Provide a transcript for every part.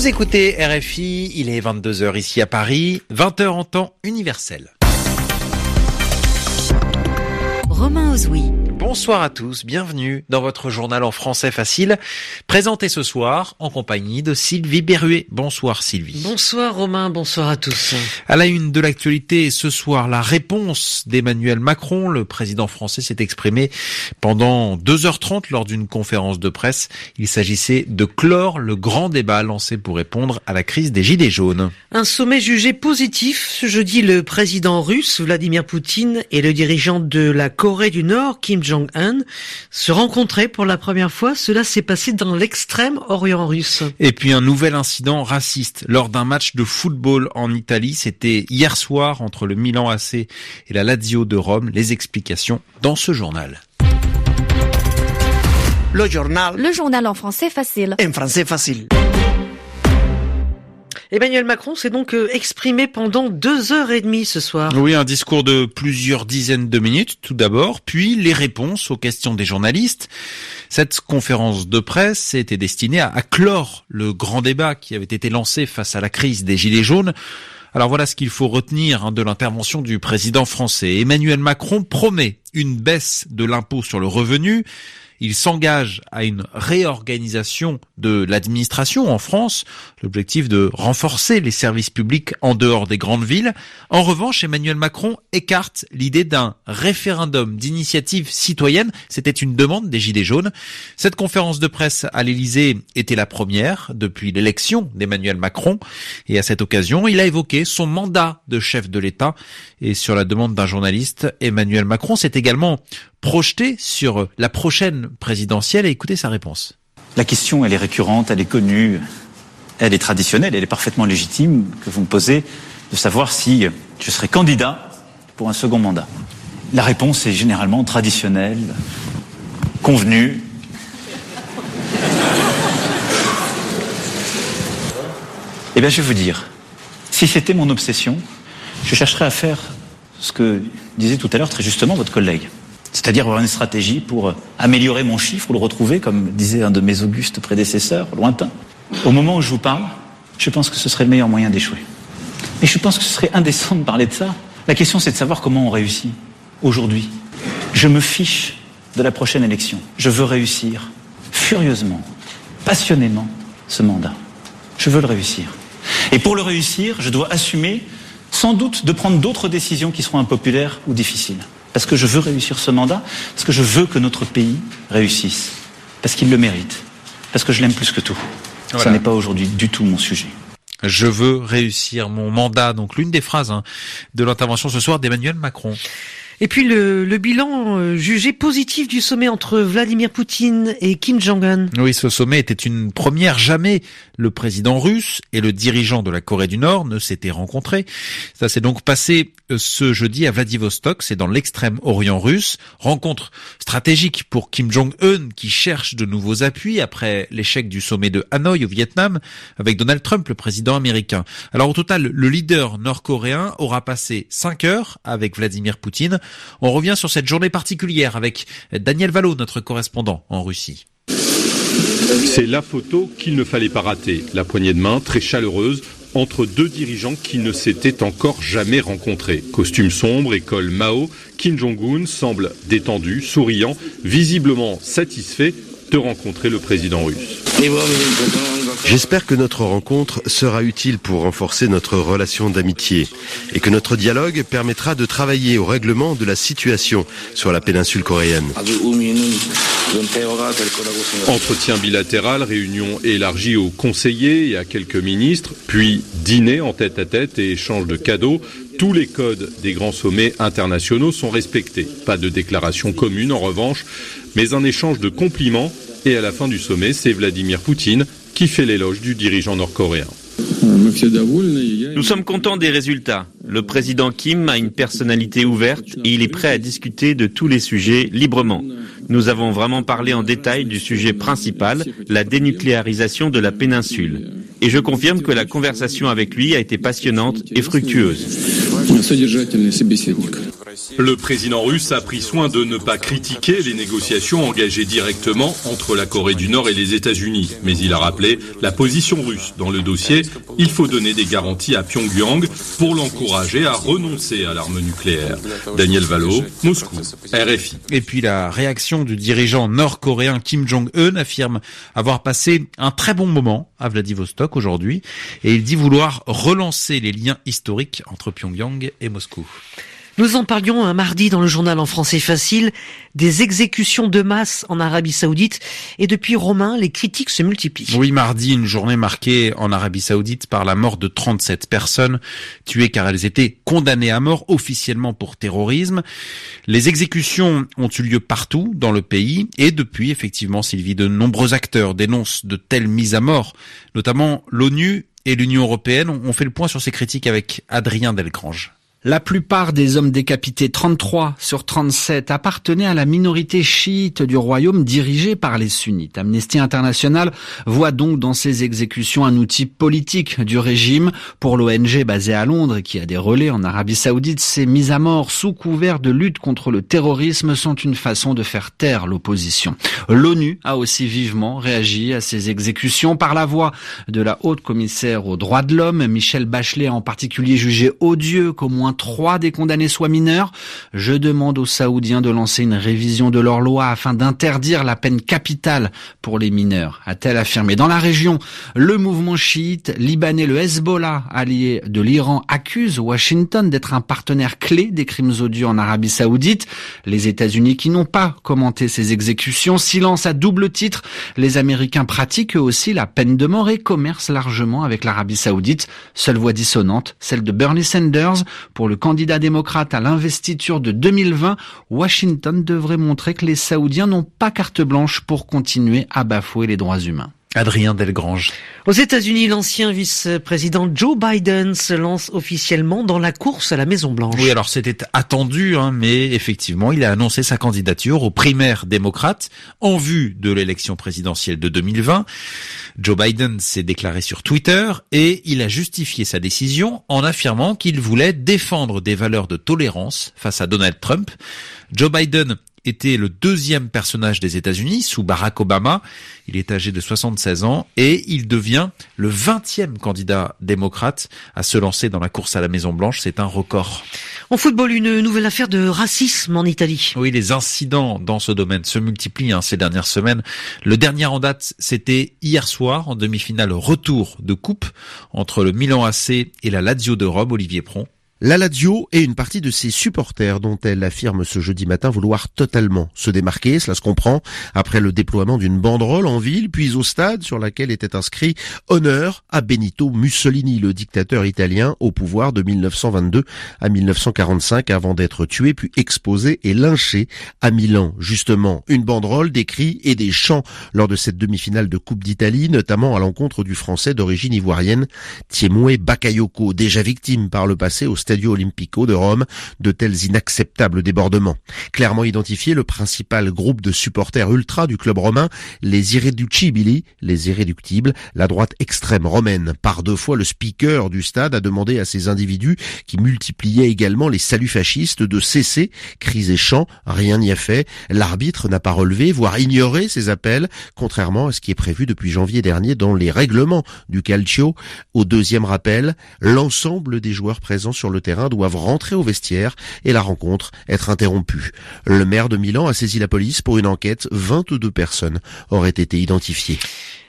Vous écoutez RFI, il est 22h ici à Paris, 20h en temps universel. Romain Ozoui. Bonsoir à tous, bienvenue dans votre journal en français facile, présenté ce soir en compagnie de Sylvie Berruet. Bonsoir Sylvie. Bonsoir Romain, bonsoir à tous. À la une de l'actualité ce soir, la réponse d'Emmanuel Macron. Le président français s'est exprimé pendant 2h30 lors d'une conférence de presse. Il s'agissait de clore le grand débat lancé pour répondre à la crise des Gilets jaunes. Un sommet jugé positif ce jeudi. Le président russe Vladimir Poutine et le dirigeant de la Corée du Nord, Kim Jong-un, se rencontraient pour la première fois. Cela s'est passé dans l'extrême Orient russe. Et puis un nouvel incident raciste lors d'un match de football en Italie. C'était hier soir entre le Milan AC et la Lazio de Rome. Les explications dans ce journal. Le journal. Le journal en français facile. En français facile. Emmanuel Macron s'est donc euh, exprimé pendant deux heures et demie ce soir. Oui, un discours de plusieurs dizaines de minutes tout d'abord, puis les réponses aux questions des journalistes. Cette conférence de presse était destinée à, clore le grand débat qui avait été lancé face à la crise des Gilets jaunes. Alors voilà ce qu'il faut retenir hein, de l'intervention du président français. Emmanuel Macron promet une baisse de l'impôt sur le revenu, il s'engage à une réorganisation de l'administration en France, l'objectif de renforcer les services publics en dehors des grandes villes. En revanche, Emmanuel Macron écarte l'idée d'un référendum d'initiative citoyenne. C'était une demande des Gilets jaunes. Cette conférence de presse à l'Élysée était la première depuis l'élection d'Emmanuel Macron. Et à cette occasion, il a évoqué son mandat de chef de l'État. Et sur la demande d'un journaliste, Emmanuel Macron s'est également projeté sur la prochaine présidentielle et écoutez sa réponse. La question, elle est récurrente, elle est connue, elle est traditionnelle, elle est parfaitement légitime que vous me posez de savoir si je serai candidat pour un second mandat. La réponse est généralement traditionnelle, convenue. Eh bien, je vais vous dire, si c'était mon obsession, je chercherais à faire ce que disait tout à l'heure très justement votre collègue. C'est-à-dire avoir une stratégie pour améliorer mon chiffre ou le retrouver, comme disait un de mes augustes prédécesseurs, lointains. Au moment où je vous parle, je pense que ce serait le meilleur moyen d'échouer. Mais je pense que ce serait indécent de parler de ça. La question, c'est de savoir comment on réussit aujourd'hui. Je me fiche de la prochaine élection. Je veux réussir furieusement, passionnément ce mandat. Je veux le réussir. Et pour le réussir, je dois assumer sans doute de prendre d'autres décisions qui seront impopulaires ou difficiles parce que je veux réussir ce mandat, parce que je veux que notre pays réussisse, parce qu'il le mérite, parce que je l'aime plus que tout. Ce n'est pas aujourd'hui du tout mon sujet. Je veux réussir mon mandat. Donc l'une des phrases hein, de l'intervention ce soir d'Emmanuel Macron. Et puis le, le bilan euh, jugé positif du sommet entre Vladimir Poutine et Kim Jong-un. Oui, ce sommet était une première. Jamais le président russe et le dirigeant de la Corée du Nord ne s'étaient rencontrés. Ça s'est donc passé euh, ce jeudi à Vladivostok, c'est dans l'extrême orient russe. Rencontre stratégique pour Kim Jong-un qui cherche de nouveaux appuis après l'échec du sommet de Hanoï au Vietnam avec Donald Trump, le président américain. Alors au total, le leader nord-coréen aura passé cinq heures avec Vladimir Poutine on revient sur cette journée particulière avec Daniel Valo, notre correspondant en Russie. C'est la photo qu'il ne fallait pas rater. La poignée de main très chaleureuse entre deux dirigeants qui ne s'étaient encore jamais rencontrés. Costume sombre, école Mao, Kim Jong-un semble détendu, souriant, visiblement satisfait de rencontrer le président russe. J'espère que notre rencontre sera utile pour renforcer notre relation d'amitié et que notre dialogue permettra de travailler au règlement de la situation sur la péninsule coréenne. Entretien bilatéral, réunion élargie aux conseillers et à quelques ministres, puis dîner en tête à tête et échange de cadeaux. Tous les codes des grands sommets internationaux sont respectés. Pas de déclaration commune en revanche, mais un échange de compliments. Et à la fin du sommet, c'est Vladimir Poutine qui fait l'éloge du dirigeant nord-coréen. Nous sommes contents des résultats. Le président Kim a une personnalité ouverte et il est prêt à discuter de tous les sujets librement. Nous avons vraiment parlé en détail du sujet principal, la dénucléarisation de la péninsule. Et je confirme que la conversation avec lui a été passionnante et fructueuse. Le président russe a pris soin de ne pas critiquer les négociations engagées directement entre la Corée du Nord et les États-Unis, mais il a rappelé la position russe dans le dossier. Il faut donner des garanties à Pyongyang pour l'encourager à renoncer à l'arme nucléaire. Daniel Valo, Moscou, RFI. Et puis la réaction du dirigeant nord-coréen Kim Jong-un affirme avoir passé un très bon moment à Vladivostok aujourd'hui et il dit vouloir relancer les liens historiques entre Pyongyang et Moscou. Nous en parlions un mardi dans le journal en français facile des exécutions de masse en Arabie Saoudite et depuis Romain, les critiques se multiplient. Oui, mardi, une journée marquée en Arabie Saoudite par la mort de 37 personnes tuées car elles étaient condamnées à mort officiellement pour terrorisme. Les exécutions ont eu lieu partout dans le pays et depuis, effectivement, Sylvie, de nombreux acteurs dénoncent de telles mises à mort, notamment l'ONU et l'Union européenne. ont fait le point sur ces critiques avec Adrien Delgrange. La plupart des hommes décapités, 33 sur 37, appartenaient à la minorité chiite du royaume dirigée par les sunnites. Amnesty International voit donc dans ces exécutions un outil politique du régime. Pour l'ONG basée à Londres et qui a des relais en Arabie Saoudite, ces mises à mort sous couvert de lutte contre le terrorisme sont une façon de faire taire l'opposition. L'ONU a aussi vivement réagi à ces exécutions par la voix de la haute commissaire aux droits de l'homme. Michel Bachelet en particulier jugé odieux qu'au moins trois des condamnés soient mineurs. Je demande aux Saoudiens de lancer une révision de leur loi afin d'interdire la peine capitale pour les mineurs, a-t-elle affirmé. Dans la région, le mouvement chiite libanais, le Hezbollah, allié de l'Iran, accuse Washington d'être un partenaire clé des crimes odieux en Arabie Saoudite. Les États-Unis qui n'ont pas commenté ces exécutions, silence à double titre. Les Américains pratiquent eux aussi la peine de mort et commercent largement avec l'Arabie Saoudite. Seule voix dissonante, celle de Bernie Sanders. Le candidat démocrate à l'investiture de 2020, Washington devrait montrer que les Saoudiens n'ont pas carte blanche pour continuer à bafouer les droits humains. Adrien Delgrange. Aux États-Unis, l'ancien vice-président Joe Biden se lance officiellement dans la course à la Maison Blanche. Oui, alors c'était attendu, hein, mais effectivement, il a annoncé sa candidature aux primaires démocrates en vue de l'élection présidentielle de 2020. Joe Biden s'est déclaré sur Twitter et il a justifié sa décision en affirmant qu'il voulait défendre des valeurs de tolérance face à Donald Trump. Joe Biden était le deuxième personnage des États-Unis sous Barack Obama. Il est âgé de 76 ans et il devient le 20e candidat démocrate à se lancer dans la course à la Maison Blanche. C'est un record. En football, une nouvelle affaire de racisme en Italie. Oui, les incidents dans ce domaine se multiplient hein, ces dernières semaines. Le dernier en date, c'était hier soir en demi-finale retour de coupe entre le Milan AC et la Lazio de Rome, Olivier Pron. La Lazio et une partie de ses supporters dont elle affirme ce jeudi matin vouloir totalement se démarquer, cela se comprend, après le déploiement d'une banderole en ville, puis au stade sur laquelle était inscrit honneur à Benito Mussolini, le dictateur italien au pouvoir de 1922 à 1945 avant d'être tué puis exposé et lynché à Milan. Justement, une banderole, des cris et des chants lors de cette demi-finale de Coupe d'Italie, notamment à l'encontre du français d'origine ivoirienne Thiemoué Bakayoko, déjà victime par le passé au Stadio Olimpico de Rome de tels inacceptables débordements. Clairement identifié, le principal groupe de supporters ultra du club romain, les Irreducibili, les irréductibles, la droite extrême romaine. Par deux fois, le speaker du stade a demandé à ces individus qui multipliaient également les saluts fascistes de cesser, cris et chants, rien n'y a fait. L'arbitre n'a pas relevé, voire ignoré ces appels, contrairement à ce qui est prévu depuis janvier dernier dans les règlements du Calcio. Au deuxième rappel, l'ensemble des joueurs présents sur le terrain doivent rentrer au vestiaire et la rencontre être interrompue. Le maire de Milan a saisi la police pour une enquête. 22 personnes auraient été identifiées.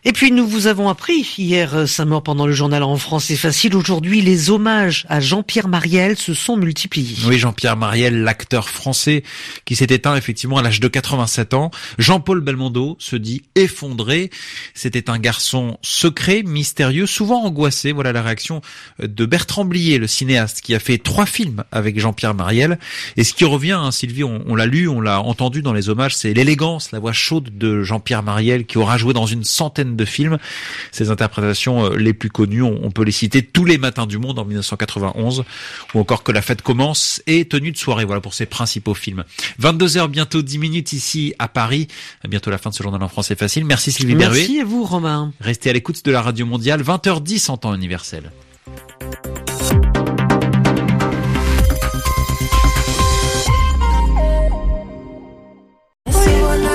Et puis nous vous avons appris hier euh, sa mort pendant le journal en français facile. Aujourd'hui, les hommages à Jean-Pierre Mariel se sont multipliés. Oui, Jean-Pierre Mariel, l'acteur français qui s'est éteint effectivement à l'âge de 87 ans. Jean-Paul Belmondo se dit effondré. C'était un garçon secret, mystérieux, souvent angoissé. Voilà la réaction de Bertrand Blier, le cinéaste, qui a fait trois films avec Jean-Pierre Mariel. Et ce qui revient, hein, Sylvie, on, on l'a lu, on l'a entendu dans les hommages, c'est l'élégance, la voix chaude de Jean-Pierre Mariel qui aura joué dans une centaine de films. Ces interprétations euh, les plus connues, on peut les citer Tous les matins du monde en 1991 ou encore Que la fête commence et Tenue de soirée. Voilà pour ces principaux films. 22h bientôt 10 minutes ici à Paris. À bientôt la fin de ce journal en français facile. Merci Sylvie Merci à vous Romain. Restez à l'écoute de la radio mondiale. 20h10 en temps universel.